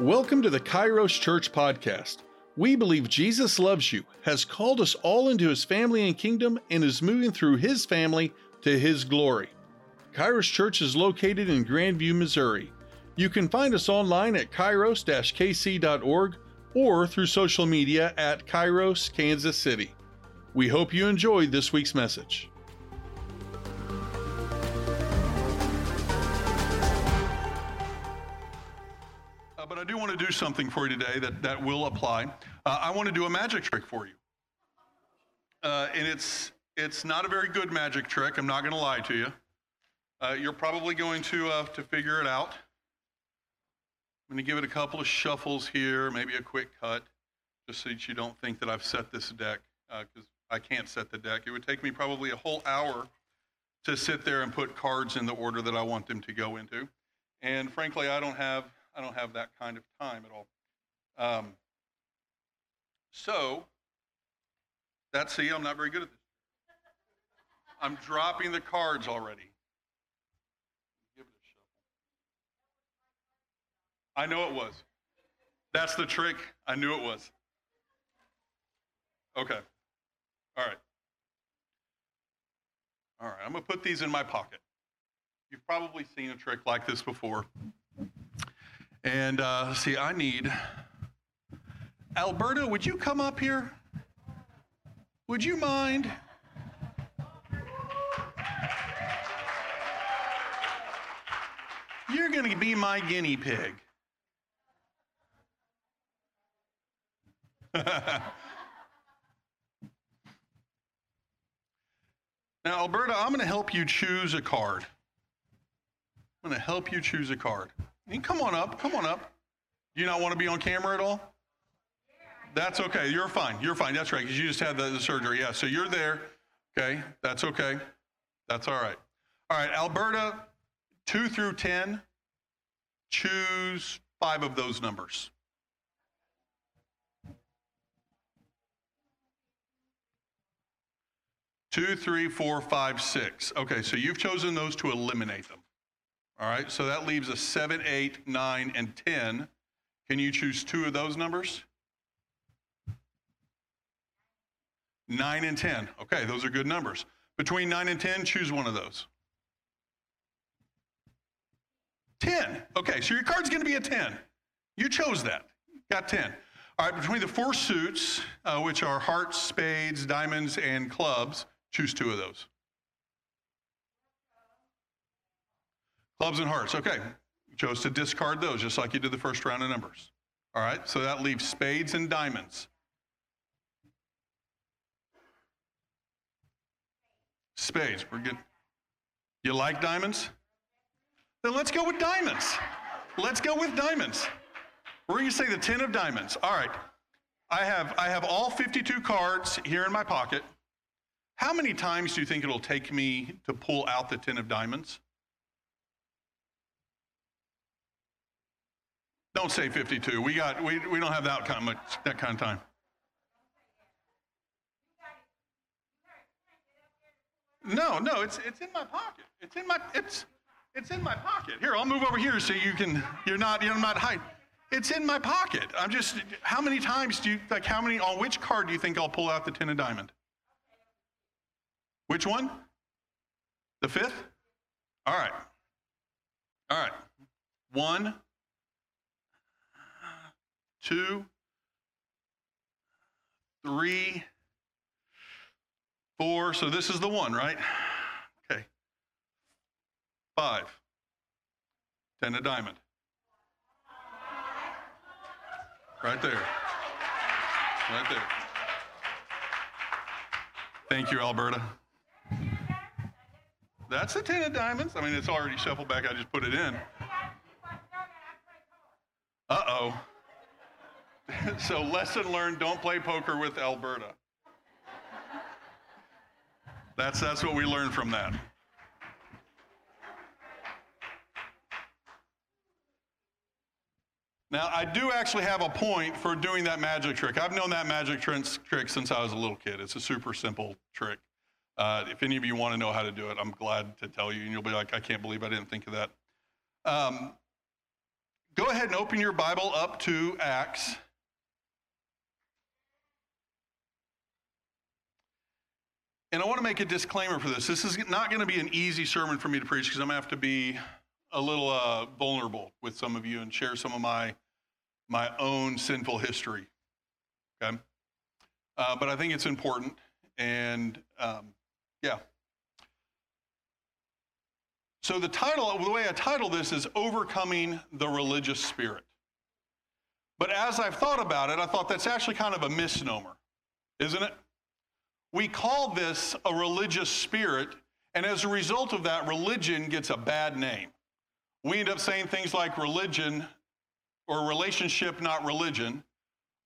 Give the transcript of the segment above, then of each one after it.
Welcome to the Kairos Church Podcast. We believe Jesus loves you, has called us all into his family and kingdom, and is moving through his family to his glory. Kairos Church is located in Grandview, Missouri. You can find us online at kairos kc.org or through social media at Kairos Kansas City. We hope you enjoyed this week's message. Something for you today that, that will apply. Uh, I want to do a magic trick for you. Uh, and it's, it's not a very good magic trick, I'm not going to lie to you. Uh, you're probably going to, uh, to figure it out. I'm going to give it a couple of shuffles here, maybe a quick cut, just so that you don't think that I've set this deck, because uh, I can't set the deck. It would take me probably a whole hour to sit there and put cards in the order that I want them to go into. And frankly, I don't have I don't have that kind of time at all. Um, so, that's, see, I'm not very good at this. I'm dropping the cards already. Give it a shuffle. I know it was. That's the trick. I knew it was. Okay. All right. All right. I'm going to put these in my pocket. You've probably seen a trick like this before. And uh, see, I need Alberta. Would you come up here? Would you mind? You're going to be my guinea pig. now, Alberta, I'm going to help you choose a card. I'm going to help you choose a card. Come on up. Come on up. Do you not want to be on camera at all? That's okay. You're fine. You're fine. That's right. Because you just had the, the, surgery. Yeah. So you're there. Okay. That's okay. That's all right. All right. Alberta, two through 10, choose five of those numbers. Two, three, four, five, six. Okay. So you've chosen those to eliminate them. All right, so that leaves us 7, 8, 9, and 10. Can you choose two of those numbers? 9 and 10. Okay, those are good numbers. Between 9 and 10, choose one of those. 10. Okay, so your card's going to be a 10. You chose that. Got 10. All right, between the four suits, uh, which are hearts, spades, diamonds, and clubs, choose two of those. Clubs and hearts. Okay. Chose to discard those just like you did the first round of numbers. All right. So that leaves spades and diamonds. Spades. We're good. You like diamonds? Then let's go with diamonds. Let's go with diamonds. We're going to say the 10 of diamonds. All right. I have, I have all 52 cards here in my pocket. How many times do you think it'll take me to pull out the 10 of diamonds? Don't say 52. We got we, we don't have that kind of much, that kind of time. No, no, it's it's in my pocket. It's in my it's it's in my pocket. Here, I'll move over here so you can you're not you're not hiding. It's in my pocket. I'm just how many times do you like how many on which card do you think I'll pull out the ten of diamond? Which one? The fifth? All right. All right. One, two, three, four. So this is the one, right? Okay. Five. Ten of diamond. Right there. Right there. Thank you, Alberta. That's the ten of diamonds. I mean, it's already shuffled back. I just put it in. Uh oh. so, lesson learned don't play poker with Alberta. That's, that's what we learned from that. Now, I do actually have a point for doing that magic trick. I've known that magic trick since I was a little kid. It's a super simple trick. Uh, if any of you want to know how to do it, I'm glad to tell you, and you'll be like, I can't believe I didn't think of that. Um, Go ahead and open your Bible up to Acts. And I want to make a disclaimer for this. This is not going to be an easy sermon for me to preach because I'm going to have to be a little uh, vulnerable with some of you and share some of my my own sinful history. Okay, uh, but I think it's important, and um, yeah. So the title, the way I title this is "Overcoming the Religious Spirit." But as I've thought about it, I thought that's actually kind of a misnomer, isn't it? We call this a religious spirit, and as a result of that, religion gets a bad name. We end up saying things like religion or relationship, not religion.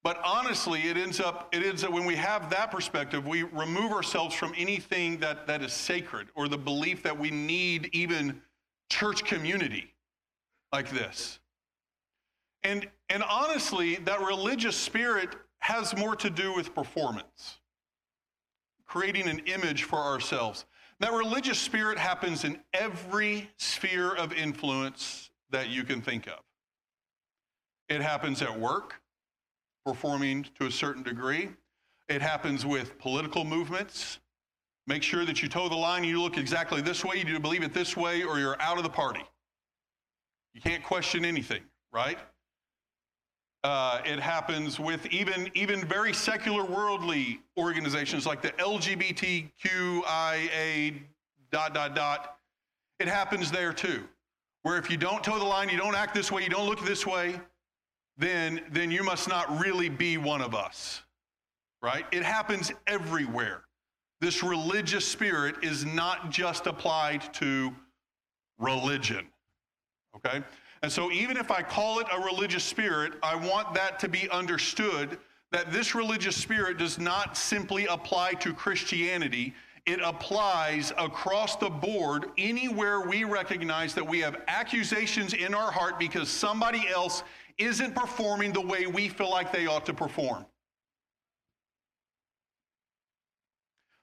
But honestly, it ends up, it ends up when we have that perspective, we remove ourselves from anything that, that is sacred or the belief that we need even church community like this. And, and honestly, that religious spirit has more to do with performance creating an image for ourselves. That religious spirit happens in every sphere of influence that you can think of. It happens at work, performing to a certain degree. It happens with political movements. Make sure that you toe the line, you look exactly this way, you do believe it this way, or you're out of the party. You can't question anything, right? Uh, it happens with even, even very secular worldly organizations like the LGBTQIA dot, dot, dot. It happens there too. Where if you don't toe the line, you don't act this way, you don't look this way, then, then you must not really be one of us, right? It happens everywhere. This religious spirit is not just applied to religion, okay? And so, even if I call it a religious spirit, I want that to be understood that this religious spirit does not simply apply to Christianity. It applies across the board anywhere we recognize that we have accusations in our heart because somebody else isn't performing the way we feel like they ought to perform.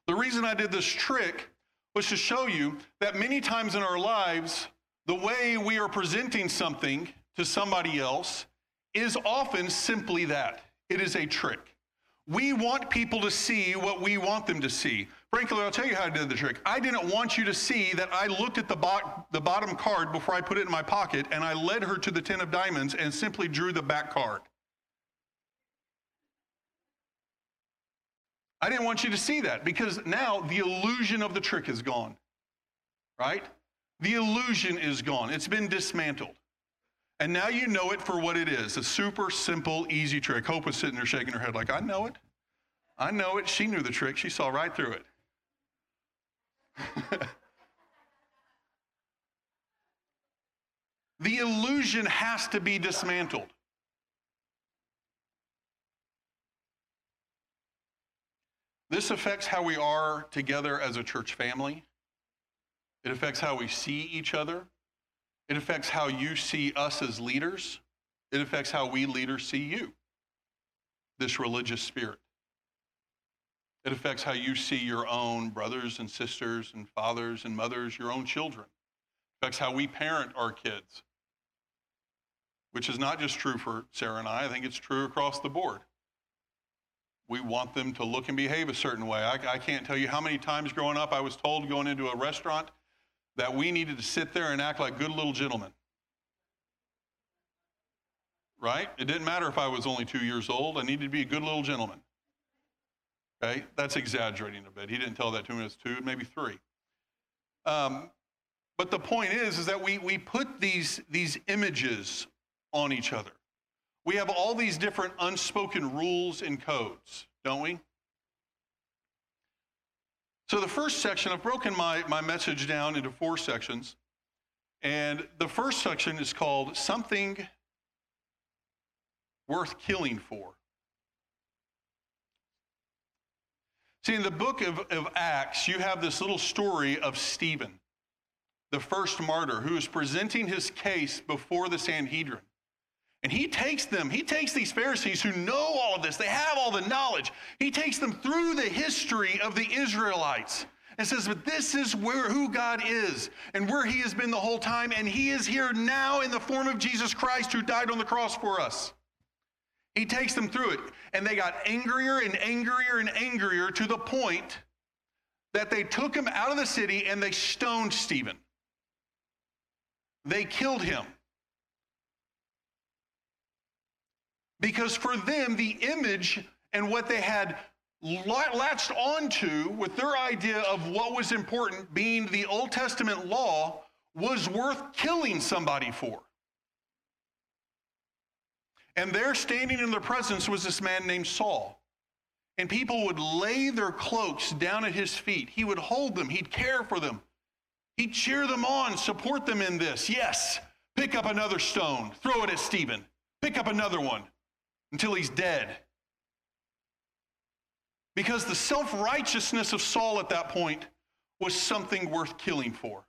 The reason I did this trick was to show you that many times in our lives, the way we are presenting something to somebody else is often simply that it is a trick. We want people to see what we want them to see. Frankly, I'll tell you how I did the trick. I didn't want you to see that I looked at the, bo- the bottom card before I put it in my pocket and I led her to the 10 of diamonds and simply drew the back card. I didn't want you to see that because now the illusion of the trick is gone, right? The illusion is gone, it's been dismantled. And now you know it for what it is a super simple, easy trick. Hope was sitting there shaking her head like, I know it. I know it. She knew the trick, she saw right through it. the illusion has to be dismantled. This affects how we are together as a church family. It affects how we see each other. It affects how you see us as leaders. It affects how we leaders see you, this religious spirit. It affects how you see your own brothers and sisters and fathers and mothers, your own children. It affects how we parent our kids, which is not just true for Sarah and I, I think it's true across the board. We want them to look and behave a certain way. I, I can't tell you how many times growing up I was told going into a restaurant, that we needed to sit there and act like good little gentlemen. Right? It didn't matter if I was only two years old, I needed to be a good little gentleman. Okay? That's exaggerating a bit. He didn't tell that to me as two, maybe three. Um, but the point is, is that we, we put these, these images on each other. We have all these different unspoken rules and codes, don't we? So, the first section, I've broken my, my message down into four sections. And the first section is called Something Worth Killing For. See, in the book of, of Acts, you have this little story of Stephen, the first martyr, who is presenting his case before the Sanhedrin. And he takes them, he takes these Pharisees who know all of this, they have all the knowledge. He takes them through the history of the Israelites. and says, But this is where who God is and where He has been the whole time, and He is here now in the form of Jesus Christ who died on the cross for us. He takes them through it, and they got angrier and angrier and angrier to the point that they took him out of the city and they stoned Stephen. They killed him. Because for them, the image and what they had latched onto with their idea of what was important, being the Old Testament law, was worth killing somebody for. And there, standing in their presence, was this man named Saul. And people would lay their cloaks down at his feet. He would hold them, he'd care for them, he'd cheer them on, support them in this. Yes, pick up another stone, throw it at Stephen, pick up another one until he's dead. Because the self righteousness of Saul at that point was something worth killing for.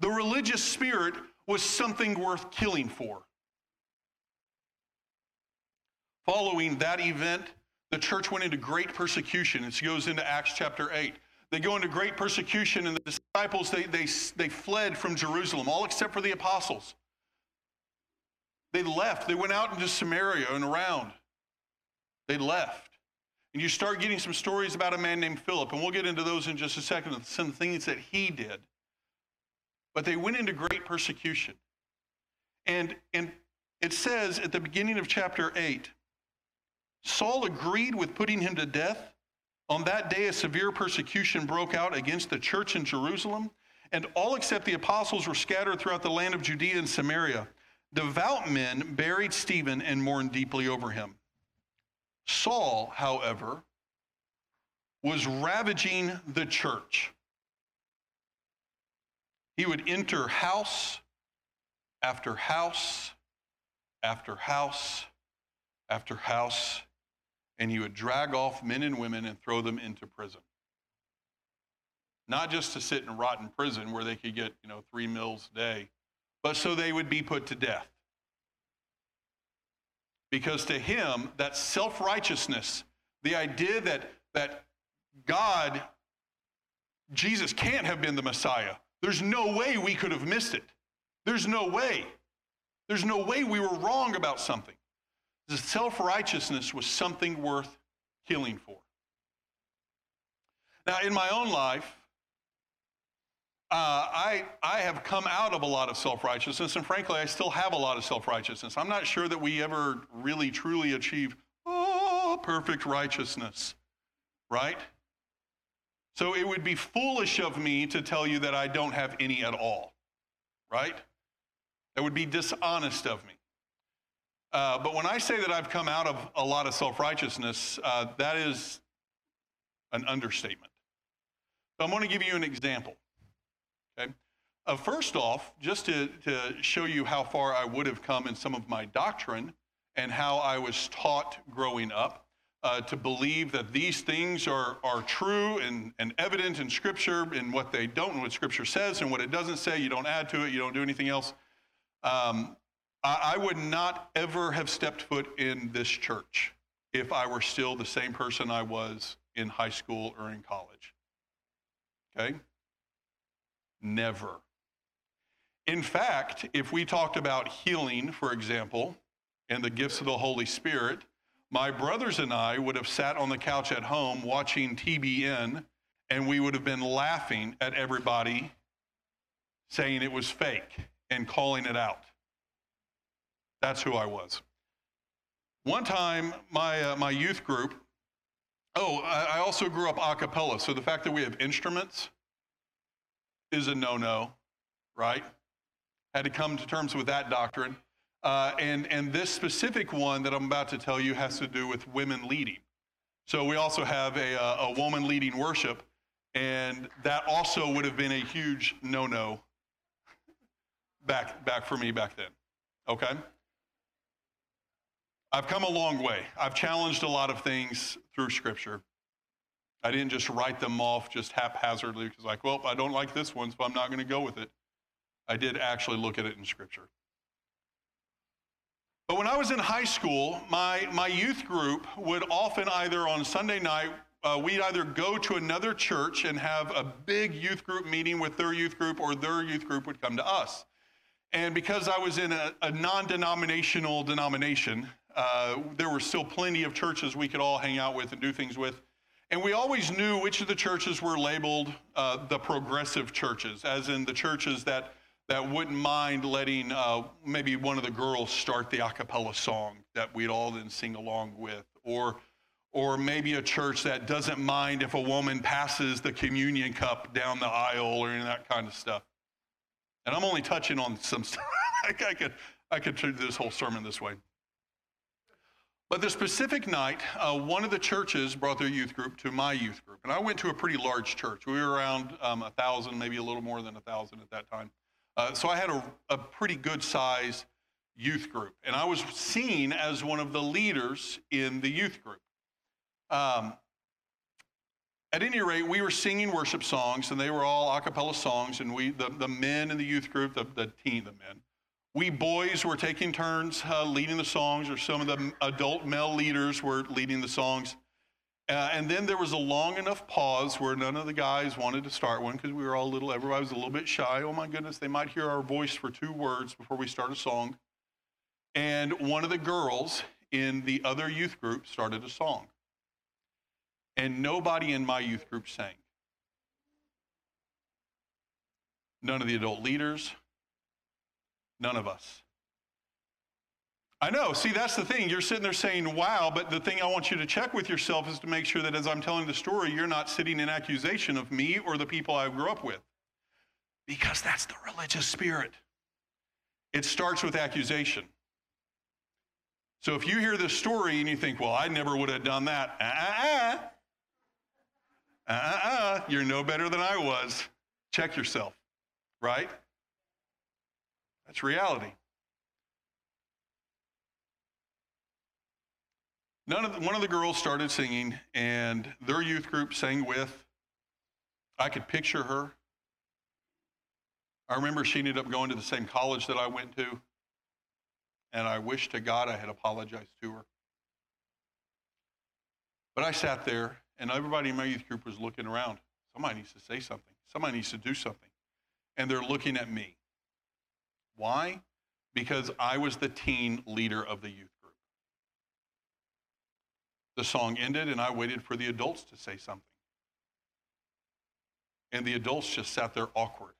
The religious spirit was something worth killing for. Following that event, the church went into great persecution. It goes into Acts chapter 8. They go into great persecution, and the disciples, they, they, they fled from Jerusalem, all except for the apostles. They left. They went out into Samaria and around. They left. And you start getting some stories about a man named Philip, and we'll get into those in just a second, some things that he did. But they went into great persecution. And, and it says at the beginning of chapter 8 Saul agreed with putting him to death. On that day, a severe persecution broke out against the church in Jerusalem, and all except the apostles were scattered throughout the land of Judea and Samaria. Devout men buried Stephen and mourned deeply over him. Saul, however, was ravaging the church. He would enter house after house after house after house, and he would drag off men and women and throw them into prison. Not just to sit in prison where they could get, you know, three meals a day, but so they would be put to death. Because to him, that self righteousness, the idea that, that God, Jesus can't have been the Messiah, there's no way we could have missed it. There's no way. There's no way we were wrong about something. The self righteousness was something worth killing for. Now, in my own life, uh, I, I have come out of a lot of self righteousness, and frankly, I still have a lot of self righteousness. I'm not sure that we ever really truly achieve oh, perfect righteousness, right? So it would be foolish of me to tell you that I don't have any at all, right? That would be dishonest of me. Uh, but when I say that I've come out of a lot of self righteousness, uh, that is an understatement. So I'm going to give you an example. Uh, first off, just to, to show you how far I would have come in some of my doctrine and how I was taught growing up uh, to believe that these things are, are true and, and evident in Scripture and what they don't and what Scripture says and what it doesn't say. You don't add to it, you don't do anything else. Um, I, I would not ever have stepped foot in this church if I were still the same person I was in high school or in college. Okay? Never. In fact, if we talked about healing, for example, and the gifts of the Holy Spirit, my brothers and I would have sat on the couch at home watching TBN, and we would have been laughing at everybody saying it was fake and calling it out. That's who I was. One time, my, uh, my youth group, oh, I, I also grew up a cappella. So the fact that we have instruments is a no no, right? Had to come to terms with that doctrine. Uh, and, and this specific one that I'm about to tell you has to do with women leading. So we also have a, uh, a woman leading worship, and that also would have been a huge no no back, back for me back then. Okay? I've come a long way. I've challenged a lot of things through Scripture. I didn't just write them off just haphazardly because, like, well, I don't like this one, so I'm not going to go with it. I did actually look at it in Scripture. But when I was in high school, my, my youth group would often either on Sunday night uh, we'd either go to another church and have a big youth group meeting with their youth group, or their youth group would come to us. And because I was in a, a non denominational denomination, uh, there were still plenty of churches we could all hang out with and do things with. And we always knew which of the churches were labeled uh, the progressive churches, as in the churches that, that wouldn't mind letting uh, maybe one of the girls start the a cappella song that we'd all then sing along with, or, or maybe a church that doesn't mind if a woman passes the communion cup down the aisle or any of that kind of stuff. And I'm only touching on some stuff. I could, I could do this whole sermon this way. But the specific night, uh, one of the churches brought their youth group to my youth group. And I went to a pretty large church. We were around um, a um, thousand, maybe a little more than a thousand at that time. Uh, so I had a, a pretty good size youth group. And I was seen as one of the leaders in the youth group. Um, at any rate, we were singing worship songs, and they were all a cappella songs. And we, the, the men in the youth group, the, the teen, the men, we boys were taking turns uh, leading the songs, or some of the adult male leaders were leading the songs. Uh, and then there was a long enough pause where none of the guys wanted to start one because we were all a little, everybody was a little bit shy. Oh my goodness, they might hear our voice for two words before we start a song. And one of the girls in the other youth group started a song. And nobody in my youth group sang. None of the adult leaders, None of us. I know. See, that's the thing. You're sitting there saying, wow, but the thing I want you to check with yourself is to make sure that as I'm telling the story, you're not sitting in accusation of me or the people I grew up with. Because that's the religious spirit. It starts with accusation. So if you hear this story and you think, well, I never would have done that, uh uh-uh. uh, uh-uh. you're no better than I was. Check yourself, right? That's reality. None of the, one of the girls started singing, and their youth group sang with. I could picture her. I remember she ended up going to the same college that I went to, and I wish to God I had apologized to her. But I sat there, and everybody in my youth group was looking around. Somebody needs to say something. Somebody needs to do something. And they're looking at me. Why? Because I was the teen leader of the youth. The song ended, and I waited for the adults to say something. And the adults just sat there awkward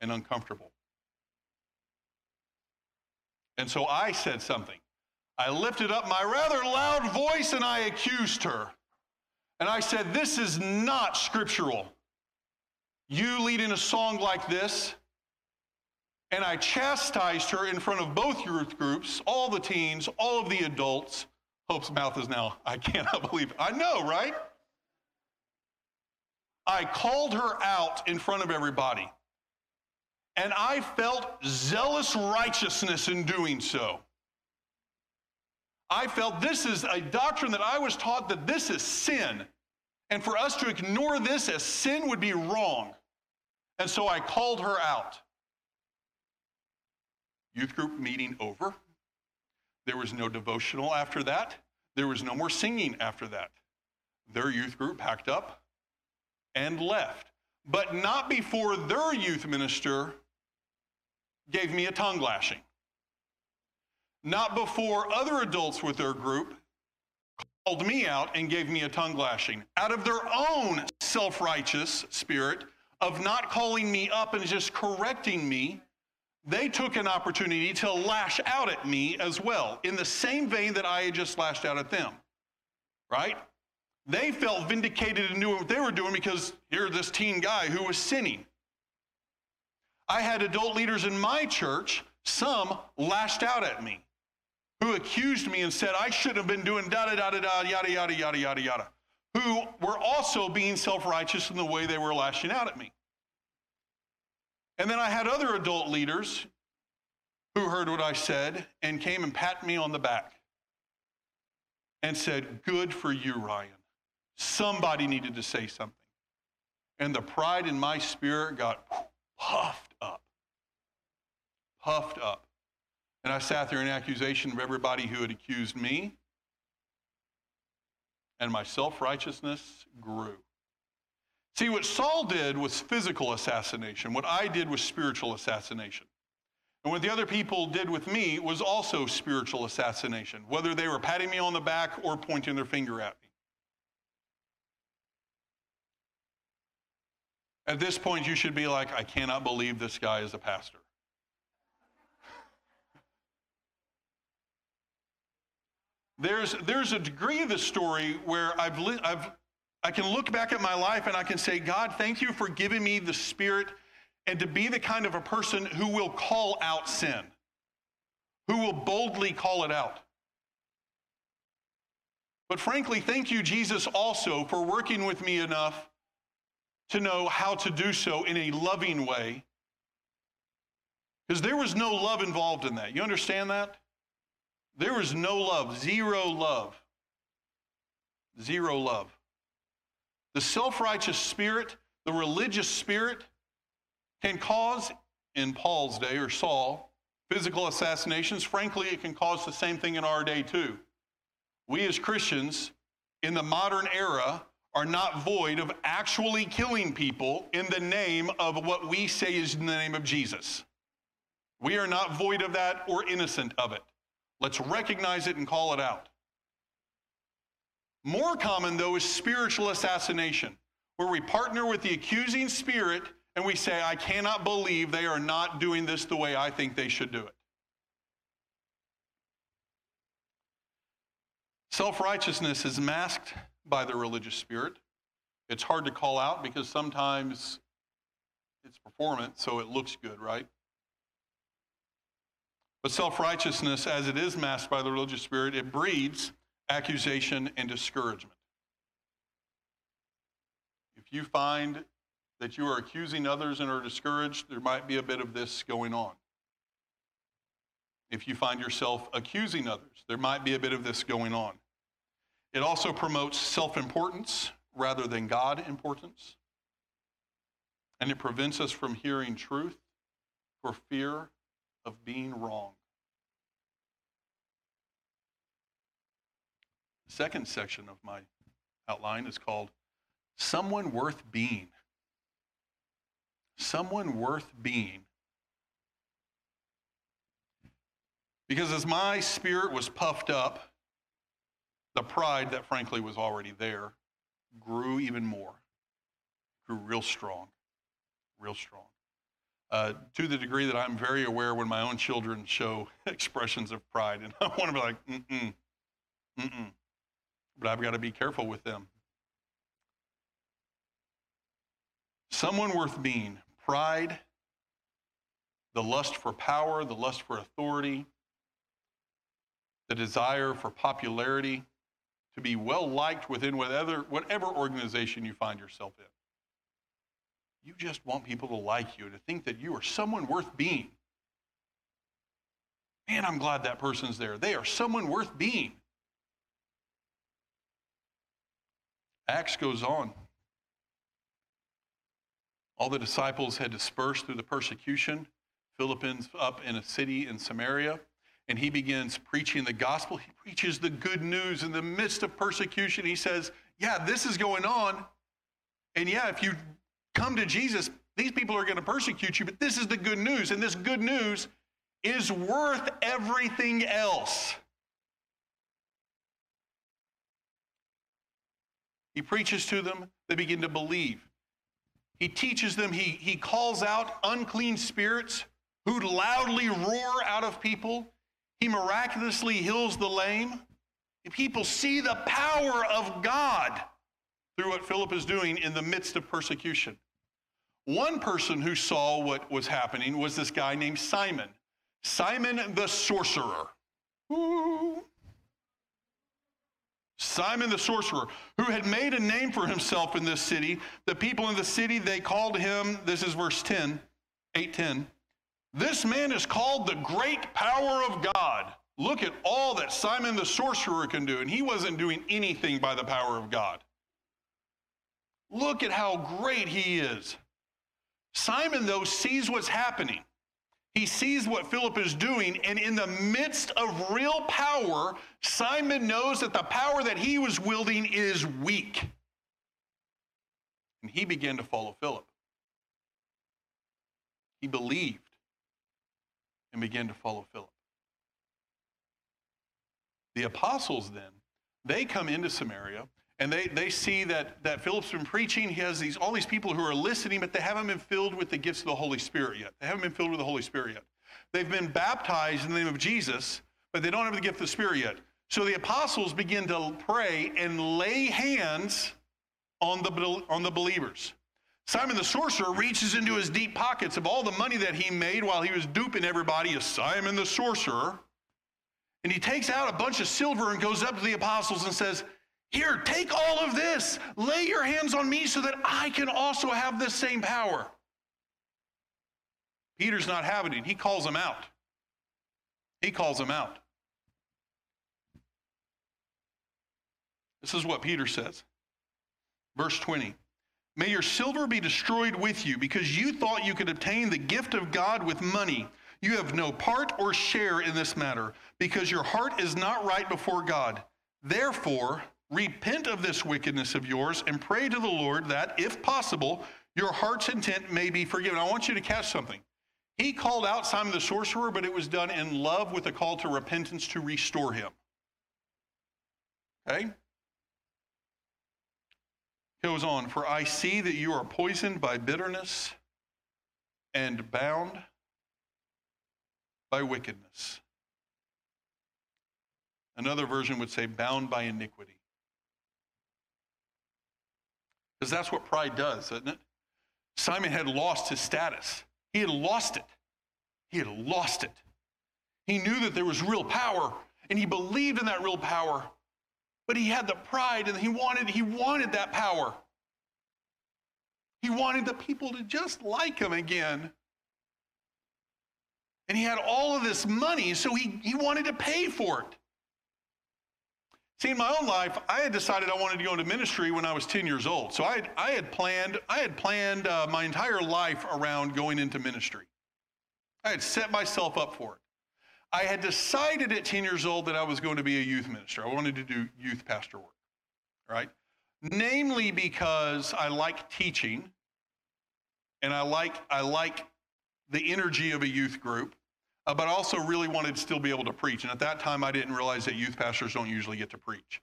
and uncomfortable. And so I said something. I lifted up my rather loud voice and I accused her. And I said, This is not scriptural. You lead in a song like this and I chastised her in front of both youth groups, all the teens, all of the adults. Hope's mouth is now, I cannot believe it. I know, right? I called her out in front of everybody. And I felt zealous righteousness in doing so. I felt this is a doctrine that I was taught that this is sin. And for us to ignore this as sin would be wrong. And so I called her out. Youth group meeting over. There was no devotional after that. There was no more singing after that. Their youth group packed up and left, but not before their youth minister gave me a tongue lashing. Not before other adults with their group called me out and gave me a tongue lashing out of their own self righteous spirit of not calling me up and just correcting me they took an opportunity to lash out at me as well, in the same vein that I had just lashed out at them. Right? They felt vindicated and knew what they were doing because here, this teen guy who was sinning. I had adult leaders in my church, some lashed out at me, who accused me and said I shouldn't have been doing da da da da da, yada, yada, yada, yada, yada, who were also being self righteous in the way they were lashing out at me. And then I had other adult leaders who heard what I said and came and pat me on the back and said, Good for you, Ryan. Somebody needed to say something. And the pride in my spirit got puffed up. Puffed up. And I sat there in accusation of everybody who had accused me. and my self righteousness grew. See, what Saul did was physical assassination. What I did was spiritual assassination. And what the other people did with me was also spiritual assassination, whether they were patting me on the back or pointing their finger at me. At this point, you should be like, I cannot believe this guy is a pastor. There's, there's a degree of the story where I've, I've, I can look back at my life and I can say, God, thank you for giving me the spirit and to be the kind of a person who will call out sin, who will boldly call it out. But frankly, thank you, Jesus, also for working with me enough to know how to do so in a loving way. Because there was no love involved in that. You understand that? There was no love, zero love. Zero love. The self righteous spirit, the religious spirit, can cause, in Paul's day or Saul, physical assassinations. Frankly, it can cause the same thing in our day too. We as Christians in the modern era are not void of actually killing people in the name of what we say is in the name of Jesus. We are not void of that or innocent of it. Let's recognize it and call it out. More common, though, is spiritual assassination, where we partner with the accusing spirit and we say, I cannot believe they are not doing this the way I think they should do it. Self righteousness is masked by the religious spirit. It's hard to call out because sometimes it's performance, so it looks good, right? But self righteousness, as it is masked by the religious spirit, it breeds accusation and discouragement. If you find that you are accusing others and are discouraged, there might be a bit of this going on. If you find yourself accusing others, there might be a bit of this going on. It also promotes self importance rather than God importance. And it prevents us from hearing truth for fear of being wrong. Second section of my outline is called Someone Worth Being someone worth being. Because as my spirit was puffed up, the pride that frankly was already there grew even more, grew real strong, real strong. Uh, to the degree that I'm very aware when my own children show expressions of pride, and I want to be like, mm-mm, mm-mm. But I've got to be careful with them. Someone worth being, pride, the lust for power, the lust for authority, the desire for popularity, to be well liked within whatever, whatever organization you find yourself in. You just want people to like you, to think that you are someone worth being. Man, I'm glad that person's there. They are someone worth being. Acts goes on. All the disciples had dispersed through the persecution. Philip's up in a city in Samaria, and he begins preaching the gospel. He preaches the good news in the midst of persecution. He says, Yeah, this is going on. And yeah, if you come to Jesus, these people are going to persecute you, but this is the good news. And this good news is worth everything else. He preaches to them, they begin to believe. He teaches them, he, he calls out unclean spirits who loudly roar out of people. He miraculously heals the lame. People see the power of God through what Philip is doing in the midst of persecution. One person who saw what was happening was this guy named Simon, Simon the sorcerer. Ooh. Simon the sorcerer, who had made a name for himself in this city. The people in the city, they called him, this is verse 10, 810. This man is called the great power of God. Look at all that Simon the sorcerer can do. And he wasn't doing anything by the power of God. Look at how great he is. Simon, though, sees what's happening. He sees what Philip is doing, and in the midst of real power, Simon knows that the power that he was wielding is weak. And he began to follow Philip. He believed and began to follow Philip. The apostles then, they come into Samaria and they, they see that, that Philip's been preaching. He has these, all these people who are listening, but they haven't been filled with the gifts of the Holy Spirit yet. They haven't been filled with the Holy Spirit yet. They've been baptized in the name of Jesus, but they don't have the gift of the Spirit yet. So the apostles begin to pray and lay hands on the, on the believers. Simon the sorcerer reaches into his deep pockets of all the money that he made while he was duping everybody as Simon the sorcerer. And he takes out a bunch of silver and goes up to the apostles and says, Here, take all of this. Lay your hands on me so that I can also have this same power. Peter's not having it. He calls him out. He calls him out. This is what Peter says. Verse 20. May your silver be destroyed with you because you thought you could obtain the gift of God with money. You have no part or share in this matter because your heart is not right before God. Therefore, repent of this wickedness of yours and pray to the Lord that, if possible, your heart's intent may be forgiven. I want you to catch something. He called out Simon the sorcerer, but it was done in love with a call to repentance to restore him. Okay? Goes on, for I see that you are poisoned by bitterness and bound by wickedness. Another version would say bound by iniquity. Because that's what pride does, isn't it? Simon had lost his status. He had lost it. He had lost it. He knew that there was real power, and he believed in that real power, but he had the pride and he wanted, he wanted that power. He wanted the people to just like him again. And he had all of this money, so he, he wanted to pay for it. See, in my own life, I had decided I wanted to go into ministry when I was 10 years old. So I had, I had planned, I had planned uh, my entire life around going into ministry. I had set myself up for it. I had decided at 10 years old that I was going to be a youth minister. I wanted to do youth pastor work, right? Namely because I like teaching and I like, I like the energy of a youth group, uh, but I also really wanted to still be able to preach. And at that time, I didn't realize that youth pastors don't usually get to preach.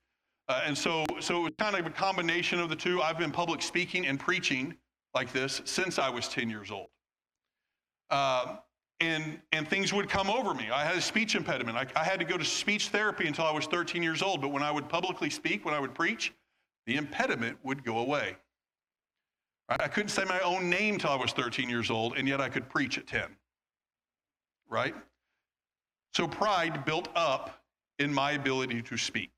Uh, and so, so it was kind of a combination of the two. I've been public speaking and preaching like this since I was 10 years old. Uh, and, and things would come over me. I had a speech impediment. I, I had to go to speech therapy until I was 13 years old. But when I would publicly speak, when I would preach, the impediment would go away. I couldn't say my own name till I was 13 years old, and yet I could preach at 10. Right? So pride built up in my ability to speak.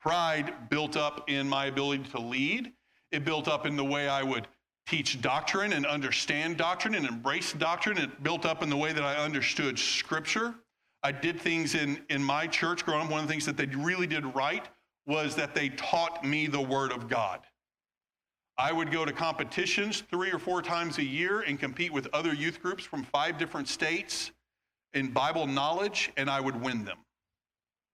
Pride built up in my ability to lead. It built up in the way I would teach doctrine and understand doctrine and embrace doctrine. It built up in the way that I understood scripture. I did things in, in my church growing up. One of the things that they really did right was that they taught me the word of God. I would go to competitions three or four times a year and compete with other youth groups from five different states in Bible knowledge, and I would win them.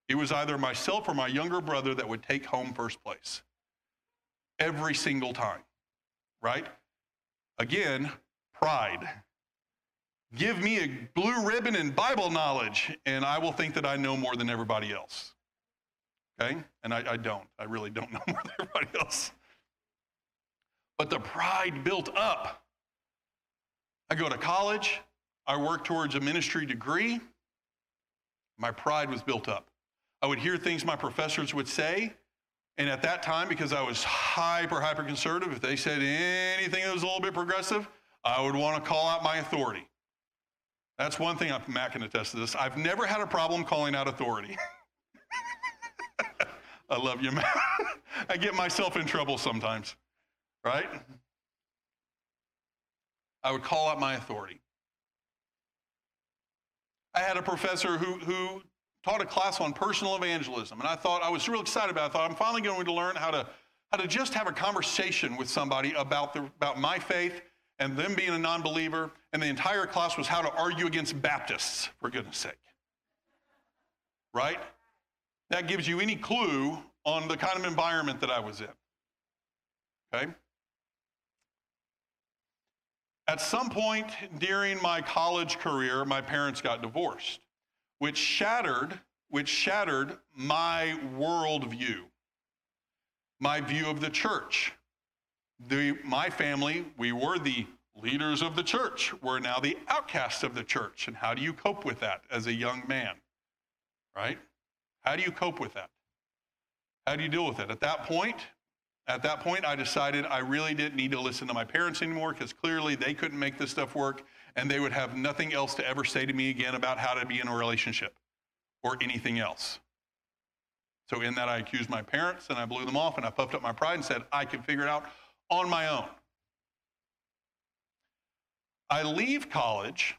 It was either myself or my younger brother that would take home first place every single time, right? Again, pride. Give me a blue ribbon in Bible knowledge, and I will think that I know more than everybody else. Okay? And I, I don't. I really don't know more than everybody else. But the pride built up. I go to college, I work towards a ministry degree. My pride was built up. I would hear things my professors would say, and at that time, because I was hyper, hyper conservative, if they said anything that was a little bit progressive, I would want to call out my authority. That's one thing Matt can attest to this. I've never had a problem calling out authority. I love you, Matt. I get myself in trouble sometimes, right? I would call out my authority. I had a professor who, who taught a class on personal evangelism. And I thought, I was real excited about it. I thought, I'm finally going to learn how to, how to just have a conversation with somebody about, the, about my faith and them being a non believer, and the entire class was how to argue against Baptists, for goodness sake. Right? That gives you any clue on the kind of environment that I was in. Okay? At some point during my college career, my parents got divorced, which shattered, which shattered my worldview, my view of the church. The, my family, we were the leaders of the church. We're now the outcasts of the church. And how do you cope with that as a young man? Right? How do you cope with that? How do you deal with it? At that point, at that point, I decided I really didn't need to listen to my parents anymore because clearly they couldn't make this stuff work and they would have nothing else to ever say to me again about how to be in a relationship or anything else. So, in that, I accused my parents and I blew them off and I puffed up my pride and said, I can figure it out on my own. I leave college.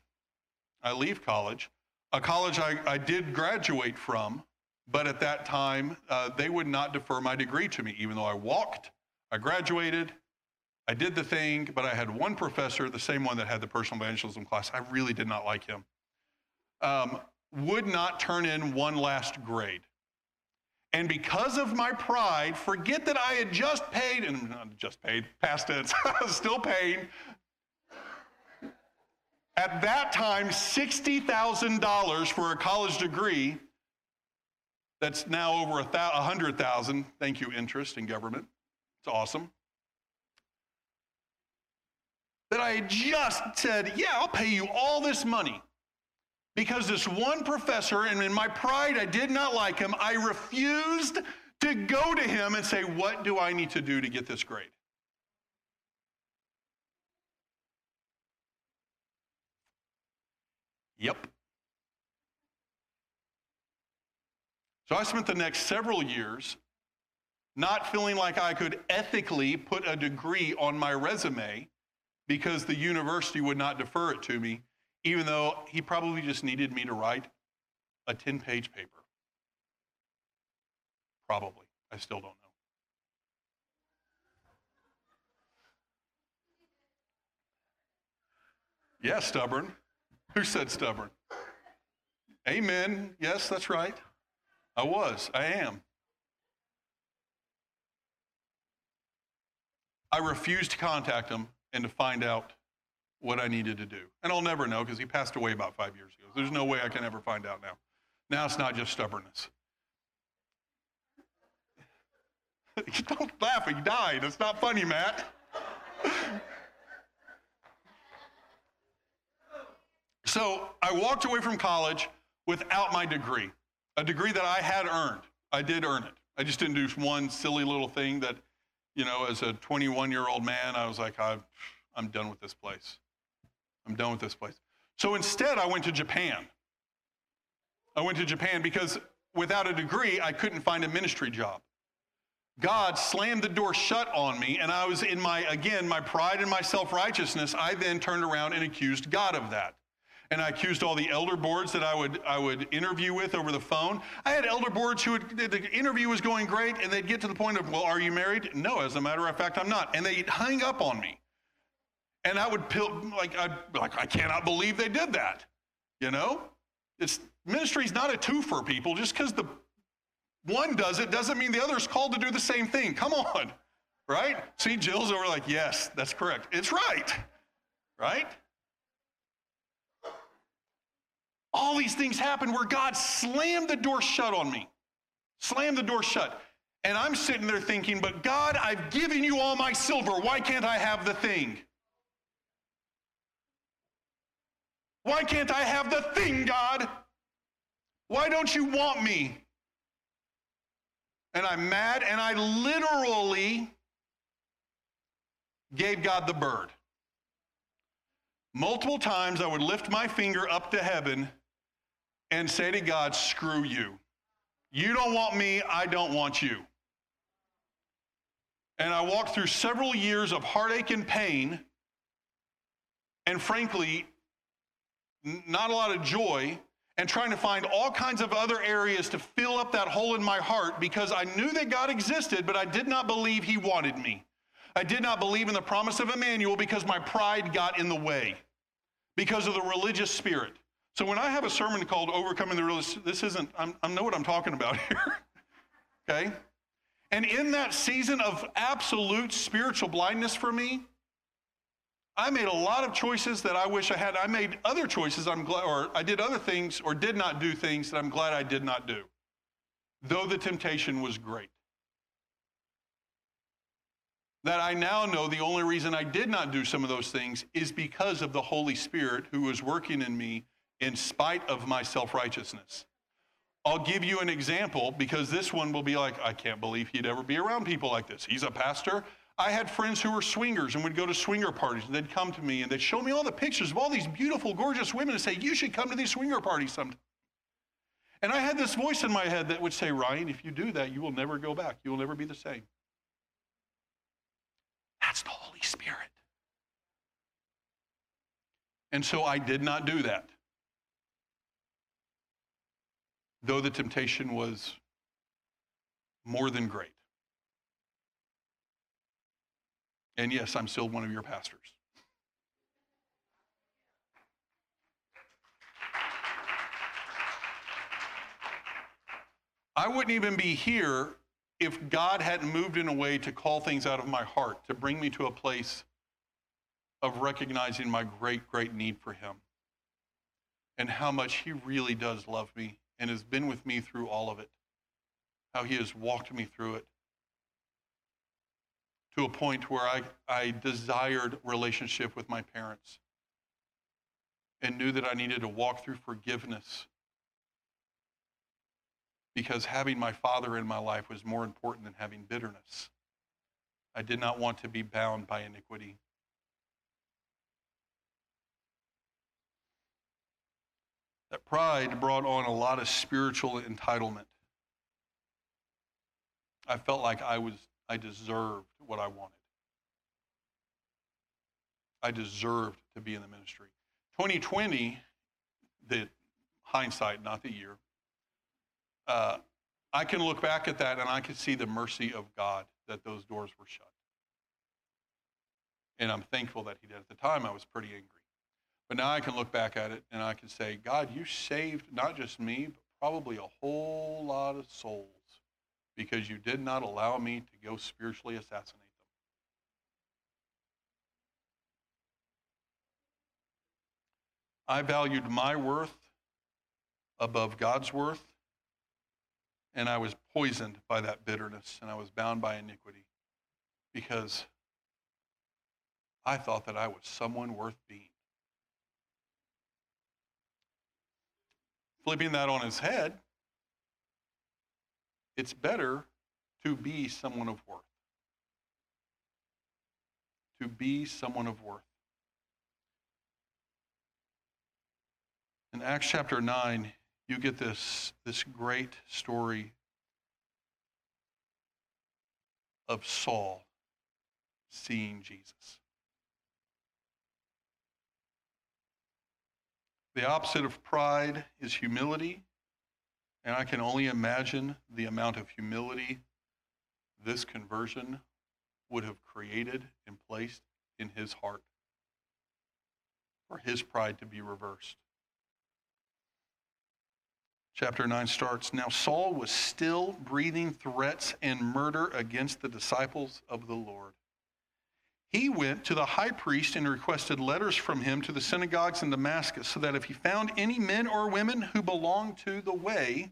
I leave college, a college I, I did graduate from, but at that time, uh, they would not defer my degree to me, even though I walked, I graduated, I did the thing, but I had one professor, the same one that had the personal evangelism class. I really did not like him. Um, would not turn in one last grade. And because of my pride, forget that I had just paid, and not just paid, past tense, still paying. At that time, $60,000 for a college degree that's now over a hundred thousand. Thank you, interest in government. It's awesome. That I just said, yeah, I'll pay you all this money. Because this one professor, and in my pride, I did not like him, I refused to go to him and say, What do I need to do to get this grade? Yep. So I spent the next several years not feeling like I could ethically put a degree on my resume because the university would not defer it to me, even though he probably just needed me to write a 10 page paper. Probably. I still don't know. Yeah, stubborn. Who said stubborn? Amen. Yes, that's right. I was. I am. I refused to contact him and to find out what I needed to do. And I'll never know because he passed away about five years ago. There's no way I can ever find out now. Now it's not just stubbornness. Don't laugh, he died. It's not funny, Matt. so I walked away from college without my degree a degree that I had earned. I did earn it. I just didn't do one silly little thing that, you know, as a 21 year old man, I was like, I'm, I'm done with this place. I'm done with this place. So instead, I went to Japan. I went to Japan because without a degree, I couldn't find a ministry job. God slammed the door shut on me, and I was in my, again, my pride and my self righteousness. I then turned around and accused God of that and I accused all the elder boards that I would I would interview with over the phone. I had elder boards who would the interview was going great, and they'd get to the point of, well, are you married? No, as a matter of fact, I'm not, and they hung up on me. And I would like I like I cannot believe they did that. You know, it's ministry's not a two for people. Just because the one does it doesn't mean the other is called to do the same thing. Come on, right? See, Jill's over like, yes, that's correct. It's right, right? All these things happened where God slammed the door shut on me. Slammed the door shut. And I'm sitting there thinking, but God, I've given you all my silver. Why can't I have the thing? Why can't I have the thing, God? Why don't you want me? And I'm mad, and I literally gave God the bird. Multiple times I would lift my finger up to heaven and say to God, screw you. You don't want me, I don't want you. And I walked through several years of heartache and pain, and frankly, not a lot of joy, and trying to find all kinds of other areas to fill up that hole in my heart because I knew that God existed, but I did not believe He wanted me. I did not believe in the promise of Emmanuel because my pride got in the way, because of the religious spirit. So when I have a sermon called Overcoming the Religious, this isn't, I'm, I know what I'm talking about here. okay? And in that season of absolute spiritual blindness for me, I made a lot of choices that I wish I had. I made other choices I'm glad, or I did other things or did not do things that I'm glad I did not do, though the temptation was great. That I now know the only reason I did not do some of those things is because of the Holy Spirit who was working in me in spite of my self righteousness. I'll give you an example because this one will be like, I can't believe he'd ever be around people like this. He's a pastor. I had friends who were swingers and would go to swinger parties. And they'd come to me and they'd show me all the pictures of all these beautiful, gorgeous women and say, You should come to these swinger parties sometime. And I had this voice in my head that would say, Ryan, if you do that, you will never go back. You will never be the same. That's the Holy Spirit. And so I did not do that. Though the temptation was more than great. And yes, I'm still one of your pastors. I wouldn't even be here if God hadn't moved in a way to call things out of my heart, to bring me to a place of recognizing my great, great need for Him and how much He really does love me and has been with me through all of it, how He has walked me through it to a point where I, I desired relationship with my parents and knew that I needed to walk through forgiveness because having my father in my life was more important than having bitterness. I did not want to be bound by iniquity. That pride brought on a lot of spiritual entitlement. I felt like I was I deserved what I wanted. I deserved to be in the ministry. 2020, the hindsight, not the year, uh, I can look back at that and I can see the mercy of God that those doors were shut. And I'm thankful that He did. At the time, I was pretty angry. But now I can look back at it and I can say, God, you saved not just me, but probably a whole lot of souls because you did not allow me to go spiritually assassinate them. I valued my worth above God's worth, and I was poisoned by that bitterness, and I was bound by iniquity because I thought that I was someone worth being. Flipping that on his head, it's better to be someone of worth. To be someone of worth. In Acts chapter 9, you get this, this great story of Saul seeing Jesus. The opposite of pride is humility. And I can only imagine the amount of humility this conversion would have created and placed in his heart for his pride to be reversed. Chapter 9 starts Now Saul was still breathing threats and murder against the disciples of the Lord. He went to the high priest and requested letters from him to the synagogues in Damascus, so that if he found any men or women who belonged to the way,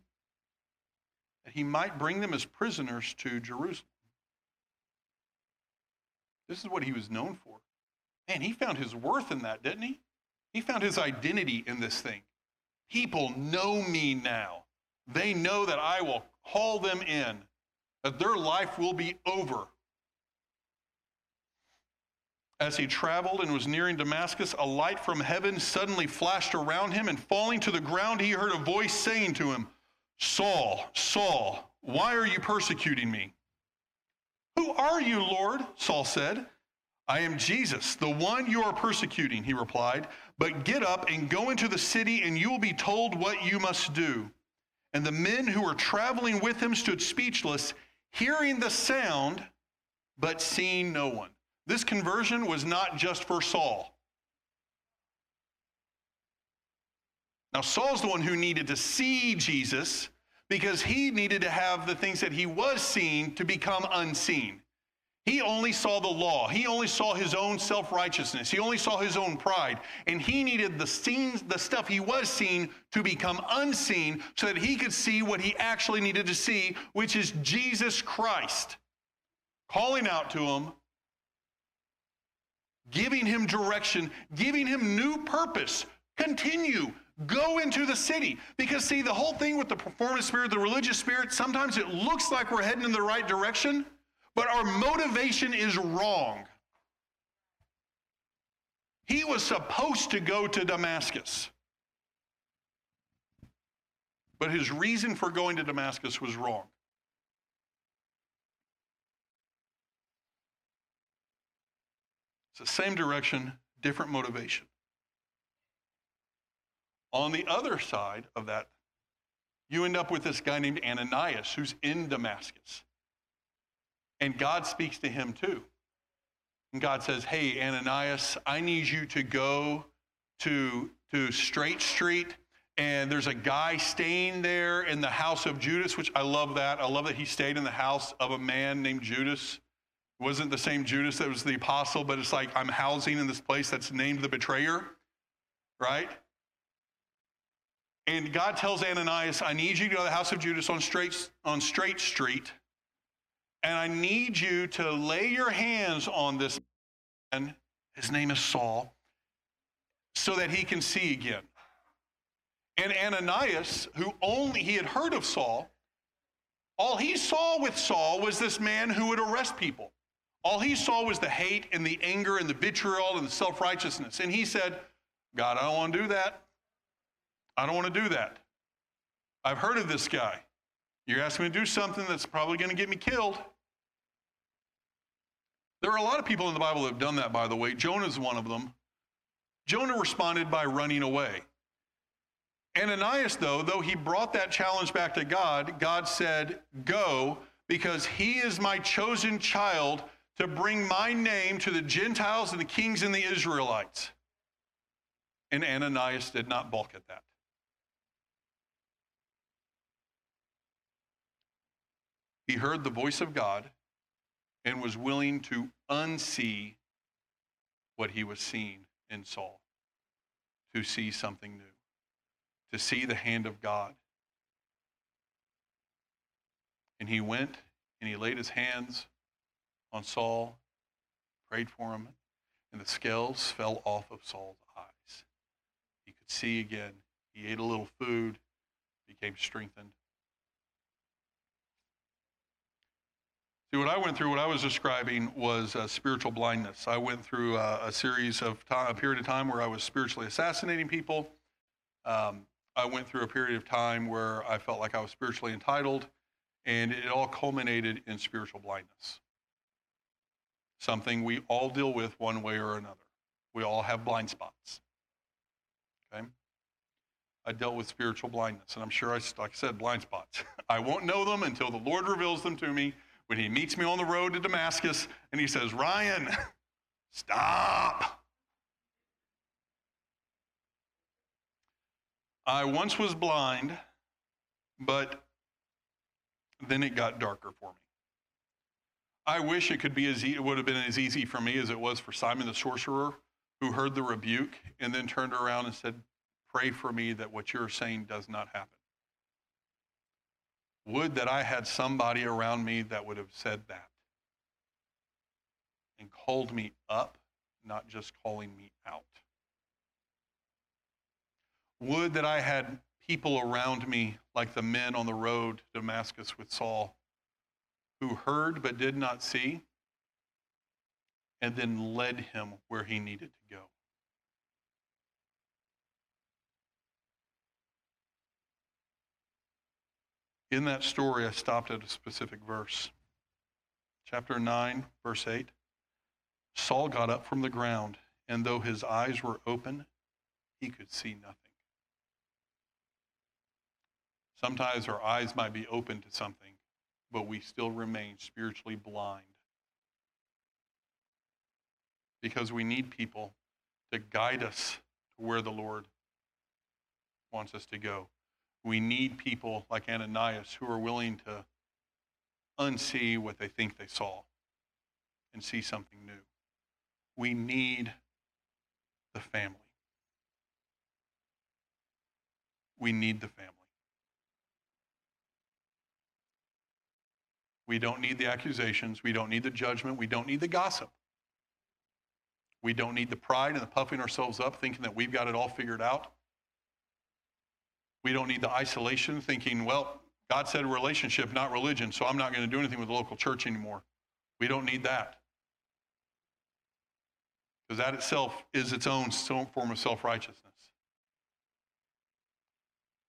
that he might bring them as prisoners to Jerusalem. This is what he was known for. Man, he found his worth in that, didn't he? He found his identity in this thing. People know me now. They know that I will haul them in, that their life will be over as he traveled and was nearing Damascus, a light from heaven suddenly flashed around him, and falling to the ground, he heard a voice saying to him, Saul, Saul, why are you persecuting me? Who are you, Lord? Saul said. I am Jesus, the one you are persecuting, he replied. But get up and go into the city, and you will be told what you must do. And the men who were traveling with him stood speechless, hearing the sound but seeing no one. This conversion was not just for Saul. Now, Saul's the one who needed to see Jesus because he needed to have the things that he was seeing to become unseen. He only saw the law. He only saw his own self-righteousness. He only saw his own pride. And he needed the scenes, the stuff he was seeing to become unseen so that he could see what he actually needed to see, which is Jesus Christ. Calling out to him, giving him direction, giving him new purpose. Continue. Go into the city. Because, see, the whole thing with the performance spirit, the religious spirit, sometimes it looks like we're heading in the right direction but our motivation is wrong. He was supposed to go to Damascus. But his reason for going to Damascus was wrong. It's the same direction, different motivation. On the other side of that, you end up with this guy named Ananias who's in Damascus. And God speaks to him too. And God says, Hey, Ananias, I need you to go to, to Straight Street. And there's a guy staying there in the house of Judas, which I love that. I love that he stayed in the house of a man named Judas. It wasn't the same Judas that was the apostle, but it's like I'm housing in this place that's named the betrayer, right? And God tells Ananias, I need you to go to the house of Judas on straight, on straight street and I need you to lay your hands on this man, his name is Saul, so that he can see again. And Ananias, who only he had heard of Saul, all he saw with Saul was this man who would arrest people. All he saw was the hate and the anger and the vitriol and the self righteousness. And he said, God, I don't want to do that. I don't want to do that. I've heard of this guy. You're asking me to do something that's probably going to get me killed. There are a lot of people in the Bible that have done that, by the way. Jonah is one of them. Jonah responded by running away. Ananias, though, though he brought that challenge back to God, God said, Go, because he is my chosen child to bring my name to the Gentiles and the kings and the Israelites. And Ananias did not balk at that. He heard the voice of God and was willing to unsee what he was seeing in Saul, to see something new, to see the hand of God. And he went and he laid his hands on Saul, prayed for him, and the scales fell off of Saul's eyes. He could see again. He ate a little food, became strengthened. See, what I went through, what I was describing was uh, spiritual blindness. I went through uh, a series of time, a period of time where I was spiritually assassinating people. Um, I went through a period of time where I felt like I was spiritually entitled, and it all culminated in spiritual blindness. Something we all deal with one way or another. We all have blind spots. Okay? I dealt with spiritual blindness, and I'm sure I, like I said, blind spots. I won't know them until the Lord reveals them to me when he meets me on the road to Damascus and he says, Ryan, stop. I once was blind, but then it got darker for me. I wish it could be as e- it would have been as easy for me as it was for Simon the sorcerer, who heard the rebuke and then turned around and said, "Pray for me that what you're saying does not happen." Would that I had somebody around me that would have said that and called me up, not just calling me out. Would that I had people around me like the men on the road to Damascus with Saul who heard but did not see and then led him where he needed to go. In that story, I stopped at a specific verse. Chapter 9, verse 8. Saul got up from the ground, and though his eyes were open, he could see nothing. Sometimes our eyes might be open to something, but we still remain spiritually blind because we need people to guide us to where the Lord wants us to go. We need people like Ananias who are willing to unsee what they think they saw and see something new. We need the family. We need the family. We don't need the accusations. We don't need the judgment. We don't need the gossip. We don't need the pride and the puffing ourselves up, thinking that we've got it all figured out. We don't need the isolation, thinking, well, God said relationship, not religion, so I'm not going to do anything with the local church anymore. We don't need that. Because that itself is its own form of self righteousness.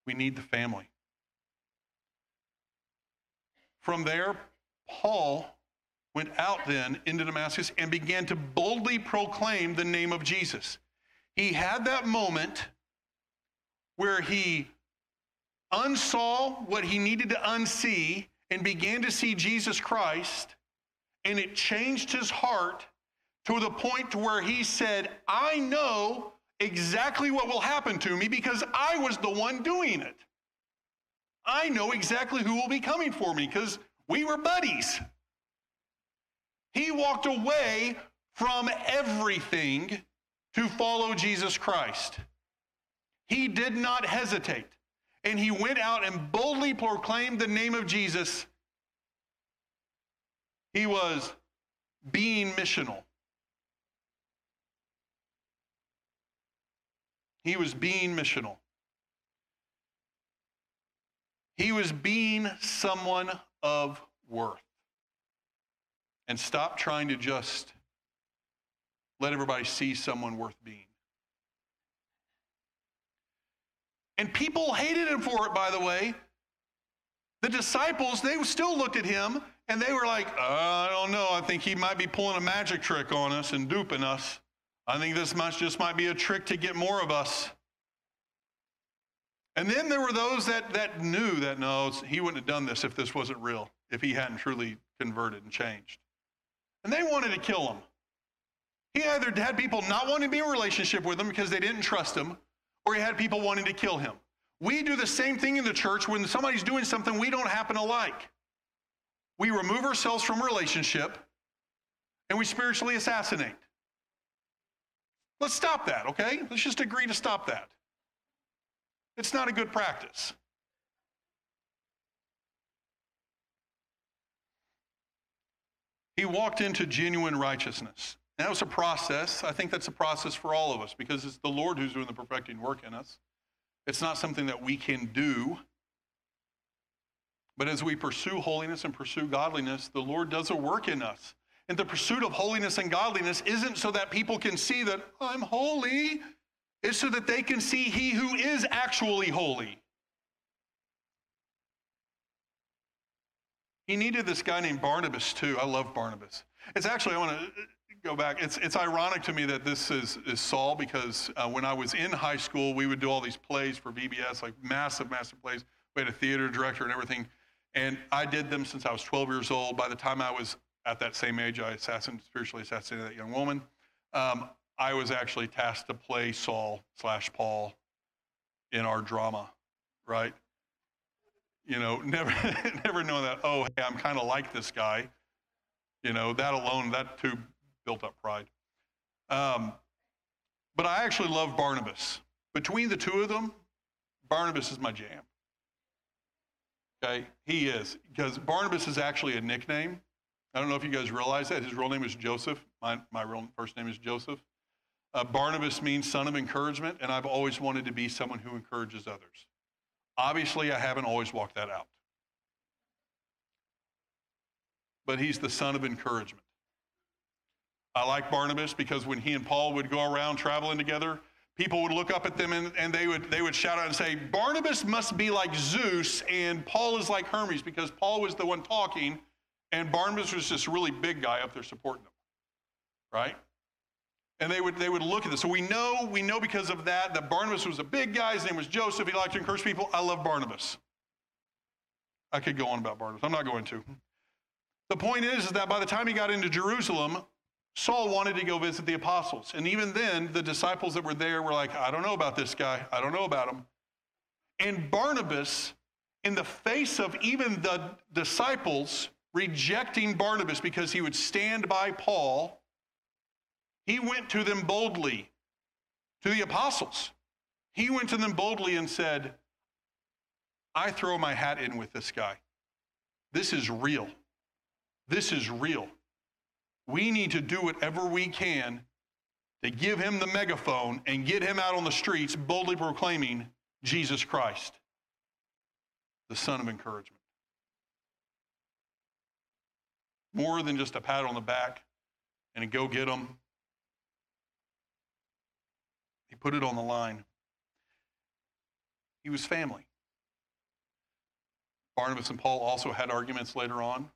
We need the family. From there, Paul went out then into Damascus and began to boldly proclaim the name of Jesus. He had that moment where he unsaw what he needed to unsee and began to see Jesus Christ, and it changed his heart to the point to where he said, I know exactly what will happen to me because I was the one doing it. I know exactly who will be coming for me because we were buddies. He walked away from everything to follow Jesus Christ. He did not hesitate. And he went out and boldly proclaimed the name of Jesus. He was being missional. He was being missional. He was being someone of worth and stop trying to just let everybody see someone worth being. And people hated him for it, by the way. The disciples, they still looked at him and they were like, uh, I don't know. I think he might be pulling a magic trick on us and duping us. I think this much just might be a trick to get more of us. And then there were those that, that knew that no, he wouldn't have done this if this wasn't real, if he hadn't truly converted and changed and they wanted to kill him. He either had people not wanting to be in a relationship with him because they didn't trust him, or he had people wanting to kill him. We do the same thing in the church when somebody's doing something we don't happen to like. We remove ourselves from relationship and we spiritually assassinate. Let's stop that, okay? Let's just agree to stop that. It's not a good practice. He walked into genuine righteousness. that was a process. I think that's a process for all of us because it's the Lord who's doing the perfecting work in us. It's not something that we can do. But as we pursue holiness and pursue godliness, the Lord does a work in us. And the pursuit of holiness and godliness isn't so that people can see that I'm holy, it's so that they can see He who is actually holy. He needed this guy named Barnabas too. I love Barnabas. It's actually, I want to go back. It's, it's ironic to me that this is, is Saul because uh, when I was in high school, we would do all these plays for VBS, like massive, massive plays. We had a theater director and everything. And I did them since I was 12 years old. By the time I was at that same age, I assassinated, spiritually assassinated that young woman. Um, I was actually tasked to play Saul slash Paul in our drama, right? you know, never, never knowing that, oh, hey, I'm kind of like this guy. You know, that alone, that too built up pride. Um, but I actually love Barnabas. Between the two of them, Barnabas is my jam. Okay, he is. Because Barnabas is actually a nickname. I don't know if you guys realize that. His real name is Joseph. My, my real first name is Joseph. Uh, Barnabas means son of encouragement, and I've always wanted to be someone who encourages others. Obviously, I haven't always walked that out. But he's the son of encouragement. I like Barnabas because when he and Paul would go around traveling together, people would look up at them and, and they, would, they would shout out and say, Barnabas must be like Zeus and Paul is like Hermes because Paul was the one talking and Barnabas was this really big guy up there supporting them. Right? And they would, they would look at this. So we know, we know because of that that Barnabas was a big guy. His name was Joseph. He liked to encourage people. I love Barnabas. I could go on about Barnabas. I'm not going to. The point is, is that by the time he got into Jerusalem, Saul wanted to go visit the apostles. And even then, the disciples that were there were like, I don't know about this guy. I don't know about him. And Barnabas, in the face of even the disciples rejecting Barnabas because he would stand by Paul, he went to them boldly, to the apostles. He went to them boldly and said, I throw my hat in with this guy. This is real. This is real. We need to do whatever we can to give him the megaphone and get him out on the streets boldly proclaiming Jesus Christ, the Son of encouragement. More than just a pat on the back and a go get them. He put it on the line. He was family. Barnabas and Paul also had arguments later on,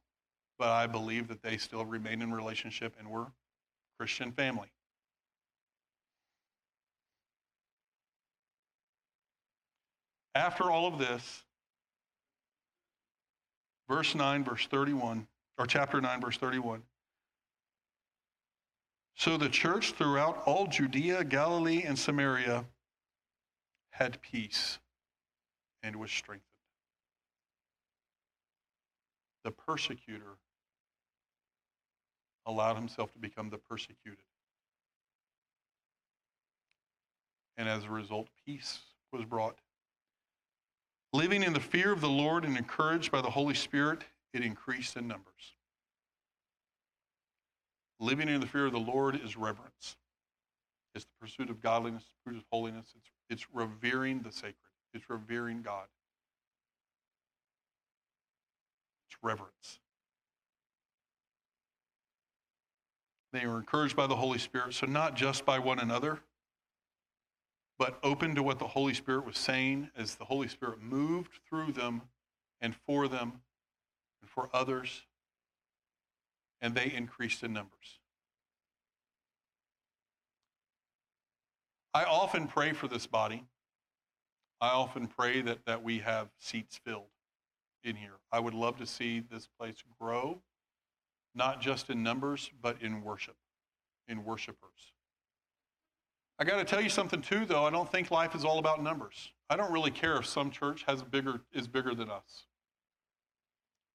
but I believe that they still remained in relationship and were Christian family. After all of this, verse 9, verse 31, or chapter 9, verse 31. So the church throughout all Judea, Galilee, and Samaria had peace and was strengthened. The persecutor allowed himself to become the persecuted. And as a result, peace was brought. Living in the fear of the Lord and encouraged by the Holy Spirit, it increased in numbers. Living in the fear of the Lord is reverence. It's the pursuit of godliness, pursuit of holiness. It's, it's revering the sacred. It's revering God. It's reverence. They were encouraged by the Holy Spirit, so not just by one another, but open to what the Holy Spirit was saying as the Holy Spirit moved through them and for them and for others, and they increased in numbers. I often pray for this body. I often pray that, that we have seats filled in here. I would love to see this place grow, not just in numbers, but in worship, in worshipers. I got to tell you something too, though. I don't think life is all about numbers. I don't really care if some church has bigger is bigger than us,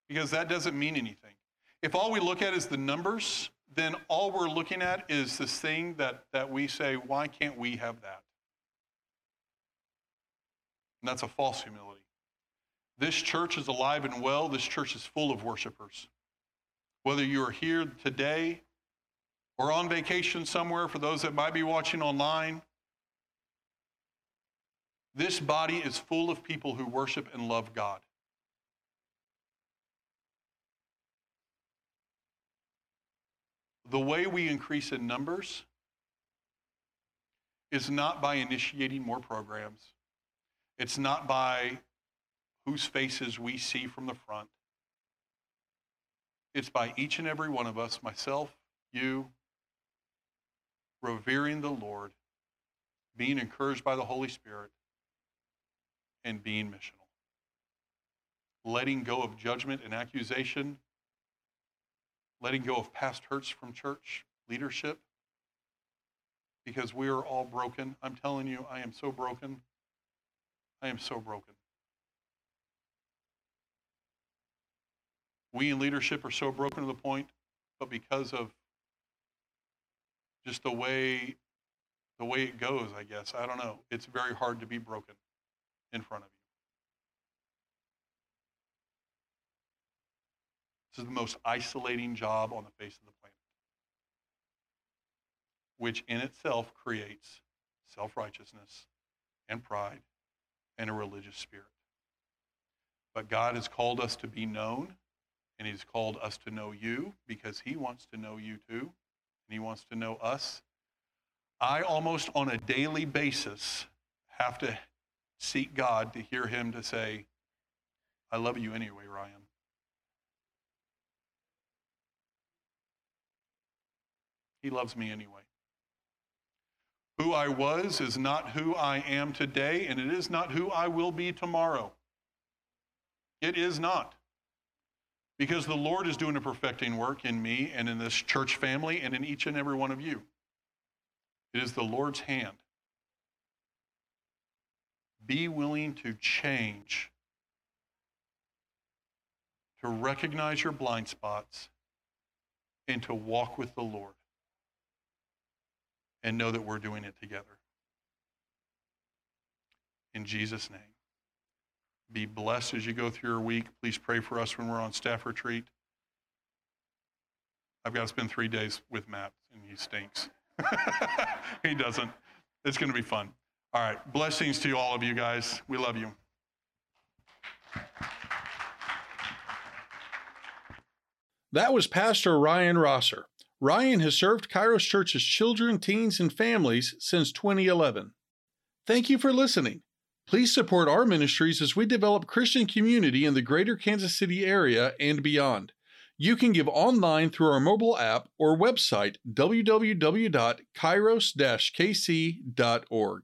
because that doesn't mean anything. If all we look at is the numbers, then all we're looking at is this thing that that we say, why can't we have that? And that's a false humility. This church is alive and well. This church is full of worshipers. Whether you are here today or on vacation somewhere, for those that might be watching online, this body is full of people who worship and love God. The way we increase in numbers is not by initiating more programs. It's not by whose faces we see from the front. It's by each and every one of us, myself, you, revering the Lord, being encouraged by the Holy Spirit, and being missional. Letting go of judgment and accusation, letting go of past hurts from church leadership, because we are all broken. I'm telling you, I am so broken. I am so broken. We in leadership are so broken to the point, but because of just the way the way it goes, I guess. I don't know. It's very hard to be broken in front of you. This is the most isolating job on the face of the planet, which in itself creates self righteousness and pride and a religious spirit. But God has called us to be known, and He's called us to know you because He wants to know you too and He wants to know us. I almost on a daily basis have to seek God to hear Him to say, I love you anyway, Ryan. He loves me anyway. Who I was is not who I am today, and it is not who I will be tomorrow. It is not. because the Lord is doing a perfecting work in me and in this church family and in each and every one of you. It is the Lord's hand. Be willing to change, to recognize your blind spots, and to walk with the Lord. And know that we're doing it together. In Jesus' name. Be blessed as you go through your week. Please pray for us when we're on staff retreat. I've got to spend three days with Matt, and he stinks. he doesn't. It's going to be fun. All right. Blessings to all of you guys. We love you. That was Pastor Ryan Rosser. Ryan has served Kairos Church's children, teens, and families since 2011. Thank you for listening. Please support our ministries as we develop Christian community in the greater Kansas City area and beyond. You can give online through our mobile app or website www.kairos-kc.org.